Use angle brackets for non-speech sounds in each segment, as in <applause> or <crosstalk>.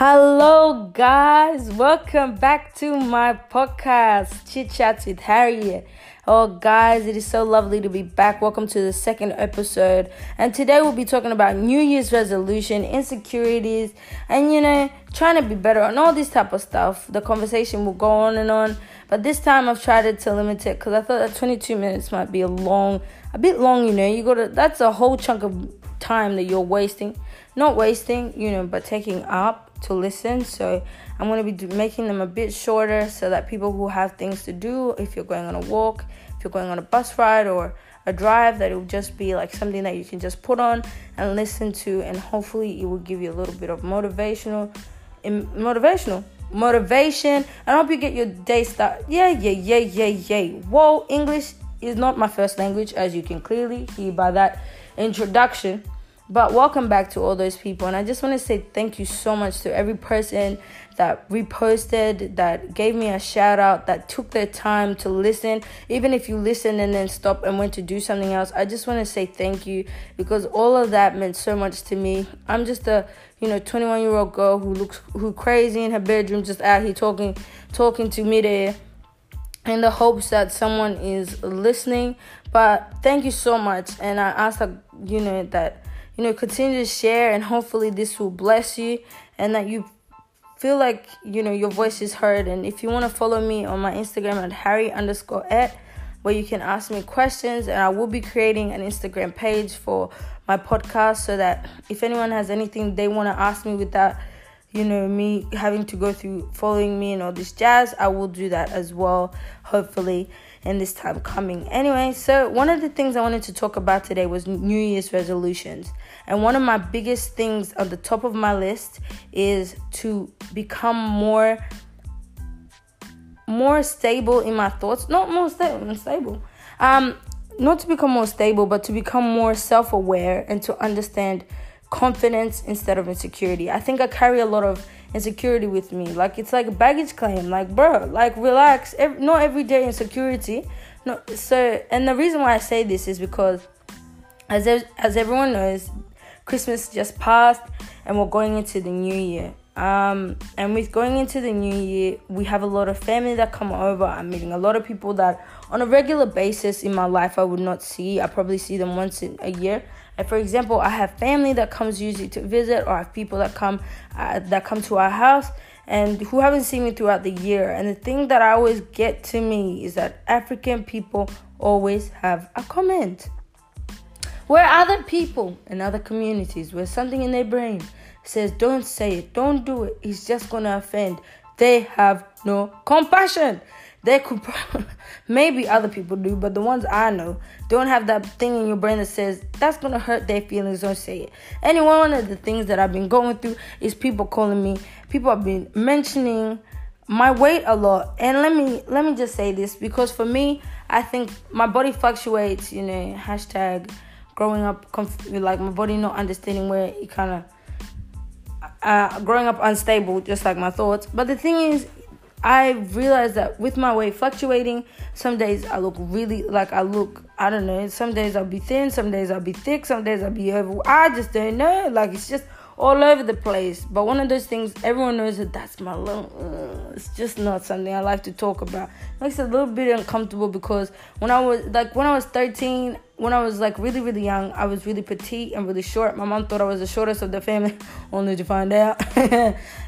Hello, guys. Welcome back to my podcast, Chit Chats with Harriet. Oh, guys, it is so lovely to be back. Welcome to the second episode. And today we'll be talking about New Year's resolution, insecurities, and you know, trying to be better and all this type of stuff. The conversation will go on and on. But this time I've tried to limit it because I thought that 22 minutes might be a long, a bit long, you know. You gotta, that's a whole chunk of time that you're wasting. Not wasting, you know, but taking up to listen. So I'm going to be making them a bit shorter so that people who have things to do, if you're going on a walk, if you're going on a bus ride or a drive, that it will just be like something that you can just put on and listen to, and hopefully it will give you a little bit of motivational, motivational motivation. And I hope you get your day started. Yeah, yeah, yeah, yeah, yeah. Whoa, English is not my first language, as you can clearly hear by that introduction. But welcome back to all those people. And I just want to say thank you so much to every person that reposted, that gave me a shout out, that took their time to listen. Even if you listened and then stopped and went to do something else, I just want to say thank you because all of that meant so much to me. I'm just a, you know, 21 year old girl who looks who crazy in her bedroom, just out here talking, talking to there in the hopes that someone is listening. But thank you so much. And I ask that, you know, that you know, continue to share and hopefully this will bless you and that you feel like, you know, your voice is heard. And if you want to follow me on my Instagram at Harry underscore et, where you can ask me questions and I will be creating an Instagram page for my podcast so that if anyone has anything they want to ask me without, you know, me having to go through following me and all this jazz, I will do that as well, hopefully in this time coming. Anyway, so one of the things I wanted to talk about today was New Year's resolutions. And one of my biggest things on the top of my list is to become more more stable in my thoughts. Not more stable, stable. Um not to become more stable, but to become more self-aware and to understand confidence instead of insecurity. I think I carry a lot of insecurity with me. Like it's like a baggage claim. Like bro, like relax. Every, not everyday insecurity. No. So and the reason why I say this is because as as everyone knows, Christmas just passed and we're going into the new year. Um, and with going into the new year, we have a lot of family that come over. I'm meeting a lot of people that on a regular basis in my life I would not see. I probably see them once in a year. For example, I have family that comes usually to visit, or I have people that come uh, that come to our house and who haven't seen me throughout the year. And the thing that I always get to me is that African people always have a comment. Where other people in other communities, where something in their brain says, don't say it, don't do it, it's just gonna offend, they have no compassion. They could <laughs> maybe other people do, but the ones I know don't have that thing in your brain that says that's gonna hurt their feelings. Don't say it. And one of the things that I've been going through is people calling me. People have been mentioning my weight a lot. And let me let me just say this because for me, I think my body fluctuates. You know, hashtag growing up conf- like my body not understanding where it kind of. Uh, growing up unstable, just like my thoughts. But the thing is, I realized that with my weight fluctuating, some days I look really like I look, I don't know, some days I'll be thin, some days I'll be thick, some days I'll be over. I just don't know. Like it's just all over the place. But one of those things, everyone knows that that's my little, uh, it's just not something I like to talk about. It makes it a little bit uncomfortable because when I was, like, when I was 13, when I was like really, really young, I was really petite and really short. My mom thought I was the shortest of the family, <laughs> only to find out <laughs>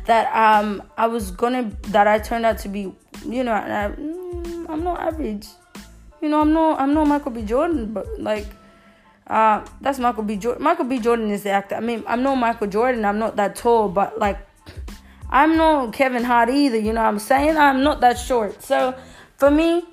that um I was gonna that I turned out to be, you know, I, mm, I'm not average. You know, I'm not I'm not Michael B. Jordan, but like uh, that's Michael B. Jordan. Michael B. Jordan is the actor. I mean, I'm not Michael Jordan. I'm not that tall, but like, I'm not Kevin Hart either. You know what I'm saying? I'm not that short. So, for me,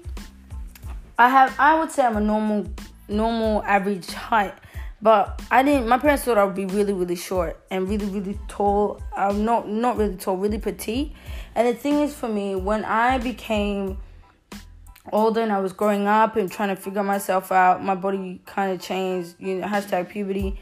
I have. I would say I'm a normal, normal average height. But I didn't. My parents thought I would be really, really short and really, really tall. I'm not, not really tall, really petite. And the thing is, for me, when I became older and I was growing up and trying to figure myself out, my body kind of changed. You know, hashtag puberty.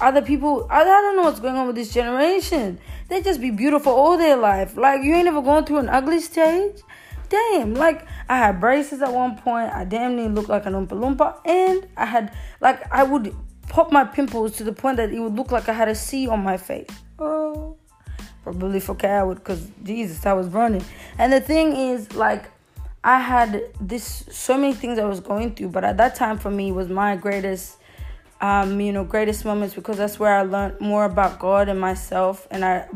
Other people, I, I don't know what's going on with this generation. They just be beautiful all their life. Like you ain't ever going through an ugly stage. Damn, like I had braces at one point. I damn near looked like an Oompa Loompa, and I had like I would pop my pimples to the point that it would look like I had a C on my face. Oh, probably for coward because Jesus, I was running. And the thing is, like, I had this so many things I was going through, but at that time for me was my greatest, um, you know, greatest moments because that's where I learned more about God and myself, and I,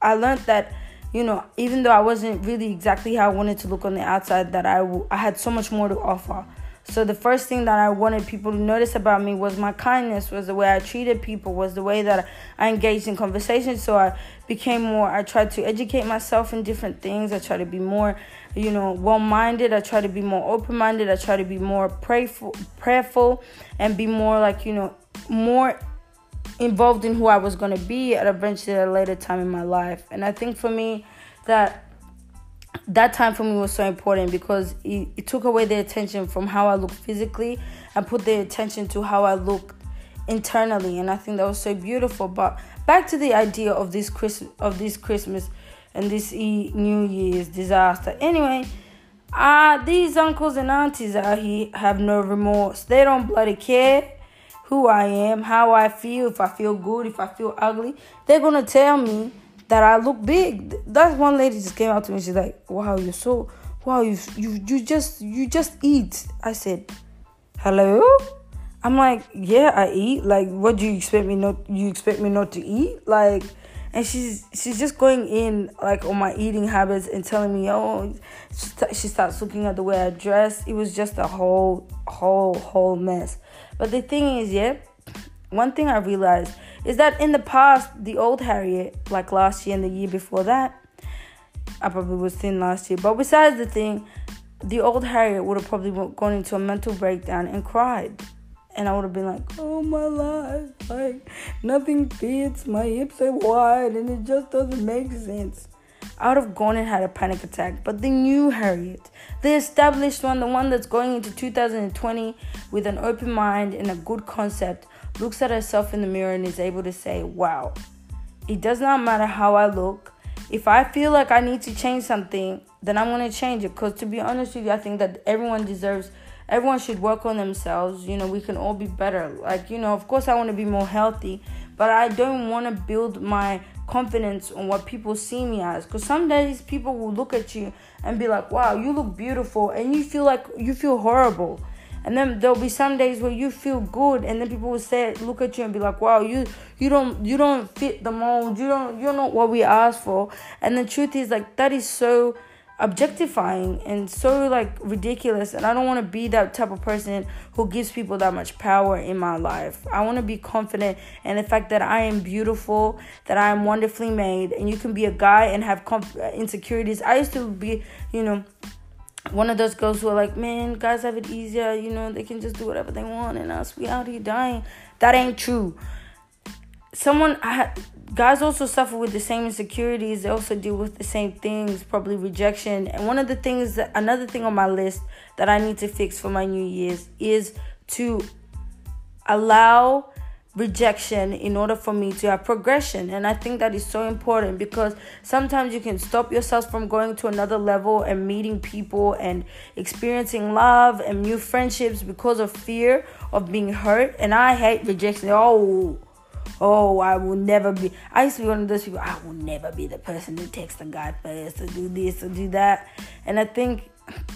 I learned that, you know, even though I wasn't really exactly how I wanted to look on the outside, that I, I had so much more to offer. So the first thing that I wanted people to notice about me was my kindness, was the way I treated people, was the way that I engaged in conversations. So I became more. I tried to educate myself in different things. I tried to be more, you know, well-minded. I tried to be more open-minded. I tried to be more prayerful, prayerful, and be more like you know, more involved in who I was going to be at eventually a later time in my life. And I think for me that that time for me was so important because it, it took away the attention from how I looked physically and put the attention to how I looked internally. And I think that was so beautiful. But back to the idea of this Christmas of this Christmas and this e- New Year's disaster. Anyway uh these uncles and aunties out here have no remorse. They don't bloody care who I am how I feel if I feel good if I feel ugly they're gonna tell me that I look big. That one lady just came out to me. She's like, "Wow, you're so wow. You you you just you just eat." I said, "Hello." I'm like, "Yeah, I eat. Like, what do you expect me not? You expect me not to eat? Like." And she's she's just going in like on my eating habits and telling me, oh, she starts looking at the way I dress. It was just a whole whole whole mess. But the thing is, yeah, one thing I realized is that in the past, the old Harriet, like last year and the year before that, I probably was thin last year. But besides the thing, the old Harriet would have probably gone into a mental breakdown and cried. And I would have been like, oh my life, like nothing fits, my hips are wide, and it just doesn't make sense. I would have gone and had a panic attack. But the new Harriet, the established one, the one that's going into 2020 with an open mind and a good concept, looks at herself in the mirror and is able to say, wow, it does not matter how I look. If I feel like I need to change something, then I'm going to change it. Because to be honest with you, I think that everyone deserves, everyone should work on themselves. You know, we can all be better. Like, you know, of course, I want to be more healthy, but I don't want to build my confidence on what people see me as. Because some days people will look at you and be like, wow, you look beautiful. And you feel like you feel horrible. And then there'll be some days where you feel good, and then people will say, look at you and be like, "Wow, you you don't you don't fit the mold. You don't you're not what we asked for." And the truth is, like that is so objectifying and so like ridiculous and i don't want to be that type of person who gives people that much power in my life i want to be confident in the fact that i am beautiful that i am wonderfully made and you can be a guy and have comp- uh, insecurities i used to be you know one of those girls who are like, man, guys have it easier, you know, they can just do whatever they want, and us, we out here dying. That ain't true. Someone, I, guys also suffer with the same insecurities. They also deal with the same things, probably rejection. And one of the things, that, another thing on my list that I need to fix for my New Year's is to allow rejection in order for me to have progression. And I think that is so important because sometimes you can stop yourself from going to another level and meeting people and experiencing love and new friendships because of fear of being hurt. And I hate rejection. Oh, oh, I will never be. I used to be one of those people. I will never be the person to text a guy first to do this or do that. And I think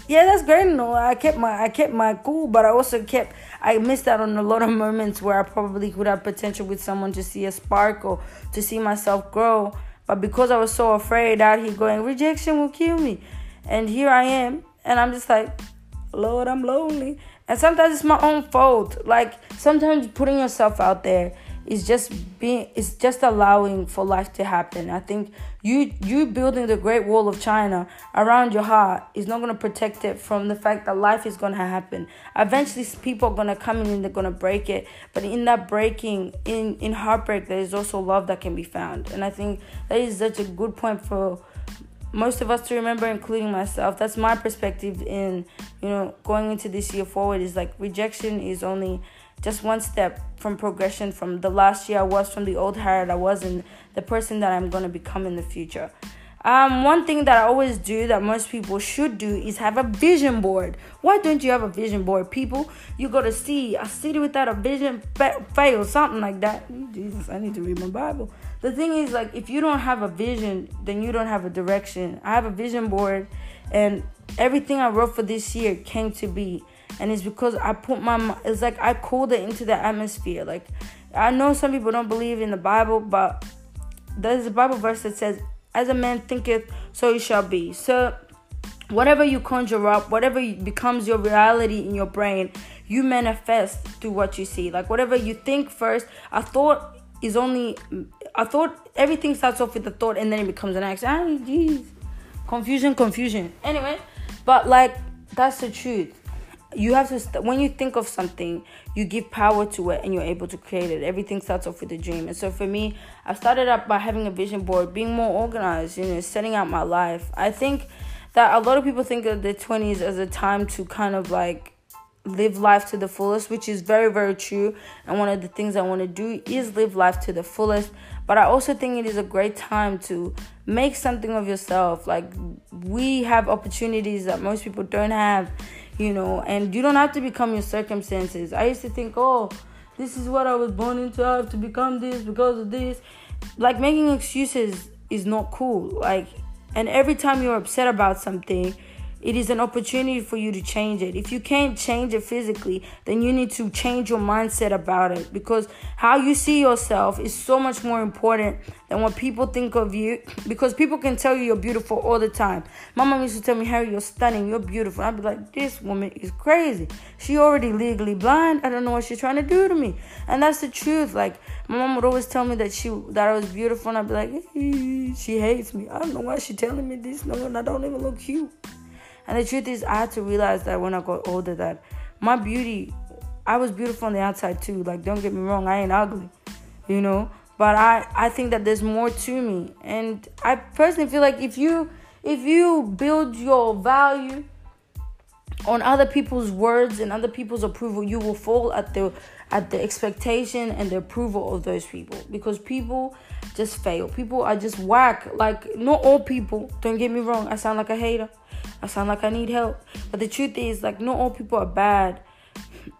yeah, that's great. No, I kept my I kept my cool, but I also kept I missed out on a lot of moments where I probably could have potential with someone to see a spark or to see myself grow. But because I was so afraid out here going, rejection will kill me. And here I am, and I'm just like, Lord, I'm lonely. And sometimes it's my own fault. Like sometimes putting yourself out there is just being it's just allowing for life to happen. I think you you building the Great Wall of China around your heart is not gonna protect it from the fact that life is gonna happen. Eventually, people are gonna come in and they're gonna break it. But in that breaking, in in heartbreak, there is also love that can be found. And I think that is such a good point for most of us to remember, including myself. That's my perspective in you know going into this year forward. Is like rejection is only just one step from progression from the last year I was, from the old Harriet I was, and the person that I'm going to become in the future. Um, one thing that I always do that most people should do is have a vision board. Why don't you have a vision board, people? You gotta see a city without a vision fail, something like that. Jesus, I need to read my Bible. The thing is, like, if you don't have a vision, then you don't have a direction. I have a vision board, and everything I wrote for this year came to be, and it's because I put my. It's like I called it into the atmosphere. Like, I know some people don't believe in the Bible, but there's a Bible verse that says as a man thinketh, so he shall be. So, whatever you conjure up, whatever becomes your reality in your brain, you manifest through what you see. Like, whatever you think first, a thought is only a thought, everything starts off with a thought and then it becomes an action. Ah. Confusion, confusion. Anyway, but like, that's the truth you have to st- when you think of something you give power to it and you're able to create it. Everything starts off with a dream. And so for me i started up by having a vision board being more organized you know setting out my life. I think that a lot of people think of the 20s as a time to kind of like live life to the fullest which is very very true. And one of the things i want to do is live life to the fullest. But i also think it is a great time to make something of yourself. Like we have opportunities that most people don't have you know, and you don't have to become your circumstances. I used to think, oh, this is what I was born into. I have to become this because of this. Like making excuses is not cool. Like, and every time you're upset about something, it is an opportunity for you to change it. If you can't change it physically, then you need to change your mindset about it because how you see yourself is so much more important than what people think of you because people can tell you you're beautiful all the time. My mom used to tell me, Harry, you're stunning, you're beautiful. I'd be like, this woman is crazy. She already legally blind. I don't know what she's trying to do to me. And that's the truth. Like, my mom would always tell me that she that I was beautiful, and I'd be like, she hates me. I don't know why she's telling me this. No, and I don't even look cute. And the truth is, I had to realize that when I got older, that my beauty, I was beautiful on the outside too. Like, don't get me wrong, I ain't ugly, you know. But I, I think that there's more to me, and I personally feel like if you, if you build your value on other people's words and other people's approval, you will fall at the at the expectation and the approval of those people because people just fail. People are just whack. Like not all people. Don't get me wrong. I sound like a hater. I sound like I need help. But the truth is, like, not all people are bad.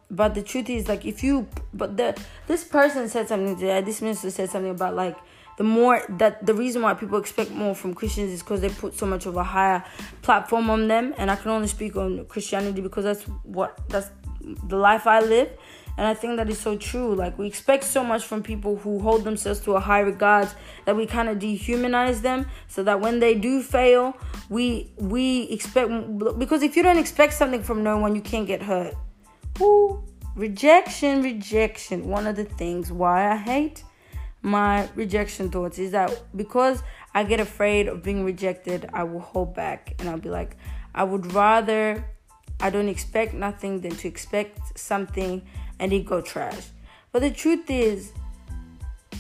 But the truth is, like, if you, but the this person said something today. This minister said something about like the more that the reason why people expect more from Christians is because they put so much of a higher platform on them. And I can only speak on Christianity because that's what that's the life I live. And I think that is so true. Like we expect so much from people who hold themselves to a high regard that we kind of dehumanize them so that when they do fail, we we expect because if you don't expect something from no one, you can't get hurt. Ooh, rejection, rejection. One of the things why I hate my rejection thoughts is that because I get afraid of being rejected, I will hold back and I'll be like, I would rather I don't expect nothing than to expect something and it go trash. But the truth is,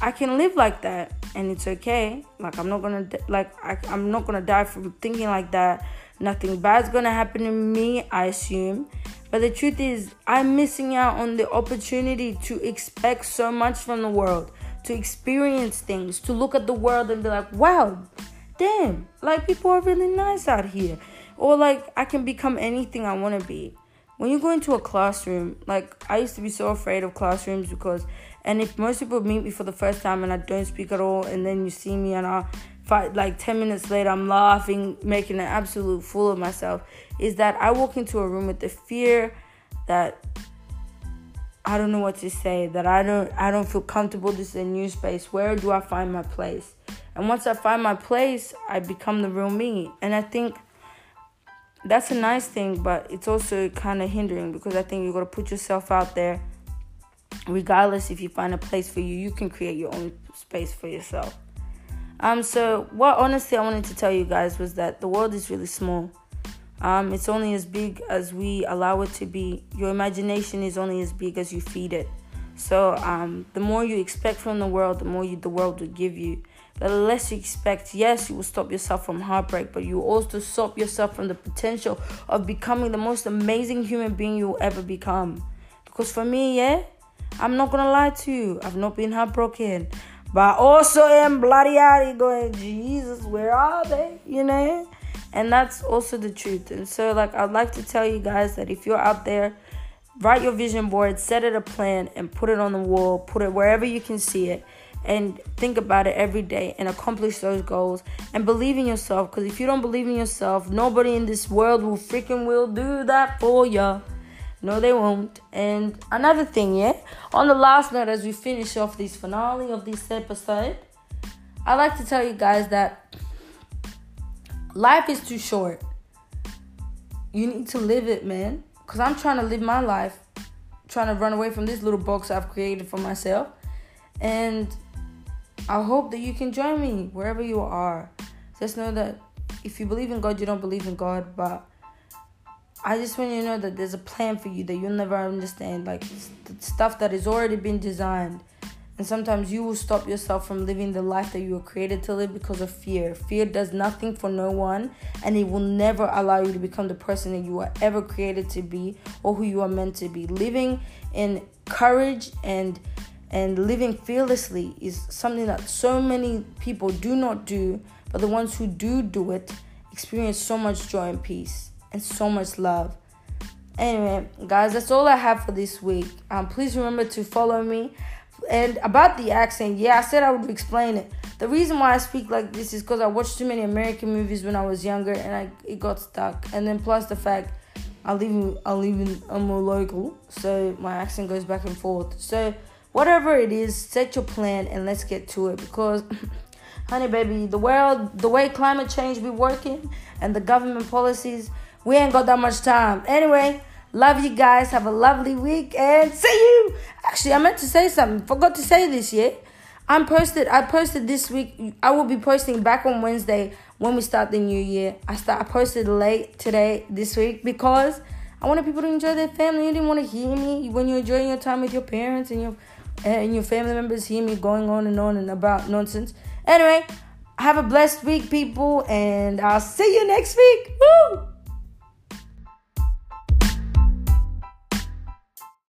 I can live like that and it's okay. Like I'm not gonna like I, I'm not gonna die from thinking like that. Nothing bad's gonna happen to me, I assume. But the truth is, I'm missing out on the opportunity to expect so much from the world, to experience things, to look at the world and be like, wow, damn, like people are really nice out here. Or like I can become anything I wanna be when you go into a classroom, like I used to be so afraid of classrooms because, and if most people meet me for the first time and I don't speak at all, and then you see me and I fight like 10 minutes later, I'm laughing, making an absolute fool of myself, is that I walk into a room with the fear that I don't know what to say, that I don't I don't feel comfortable. This is a new space. Where do I find my place? And once I find my place, I become the real me. And I think that's a nice thing, but it's also kind of hindering because I think you got to put yourself out there. Regardless if you find a place for you, you can create your own space for yourself. Um, so what honestly I wanted to tell you guys was that the world is really small. Um, it's only as big as we allow it to be. Your imagination is only as big as you feed it. So um, the more you expect from the world, the more you, the world will give you the less you expect. Yes, you will stop yourself from heartbreak, but you also stop yourself from the potential of becoming the most amazing human being you'll ever become. Because for me, yeah, I'm not gonna lie to you, I've not been heartbroken. but also am bloody out going, Jesus, where are they? You know? And that's also the truth. And so, like, I'd like to tell you guys that if you're out there, write your vision board, set it a plan, and put it on the wall, put it wherever you can see it, and think about it every day and accomplish those goals and believe in yourself. Because if you don't believe in yourself, nobody in this world will freaking will do that for you. No, they won't. And another thing, yeah, on the last note, as we finish off this finale of this episode, I like to tell you guys that life is too short. You need to live it, man. Because I'm trying to live my life, trying to run away from this little box I've created for myself. And I hope that you can join me wherever you are. Just know that if you believe in God, you don't believe in God. But I just want you to know that there's a plan for you that you'll never understand. Like stuff that has already been designed and sometimes you will stop yourself from living the life that you were created to live because of fear. Fear does nothing for no one, and it will never allow you to become the person that you are ever created to be or who you are meant to be. Living in courage and and living fearlessly is something that so many people do not do, but the ones who do do it experience so much joy and peace and so much love. Anyway, guys, that's all I have for this week. Um, please remember to follow me and about the accent, yeah, I said I would explain it. The reason why I speak like this is because I watched too many American movies when I was younger, and I it got stuck. And then plus the fact I live in I live in I'm more local, so my accent goes back and forth. So whatever it is, set your plan and let's get to it because. <clears throat> honey baby the world the way climate change be working and the government policies we ain't got that much time anyway Love you guys. Have a lovely week and see you. Actually, I meant to say something. Forgot to say this yet. I'm posted. I posted this week. I will be posting back on Wednesday when we start the new year. I start. I posted late today this week because I wanted people to enjoy their family. You didn't want to hear me when you're enjoying your time with your parents and your and your family members. Hear me going on and on and about nonsense. Anyway, have a blessed week, people, and I'll see you next week. Woo!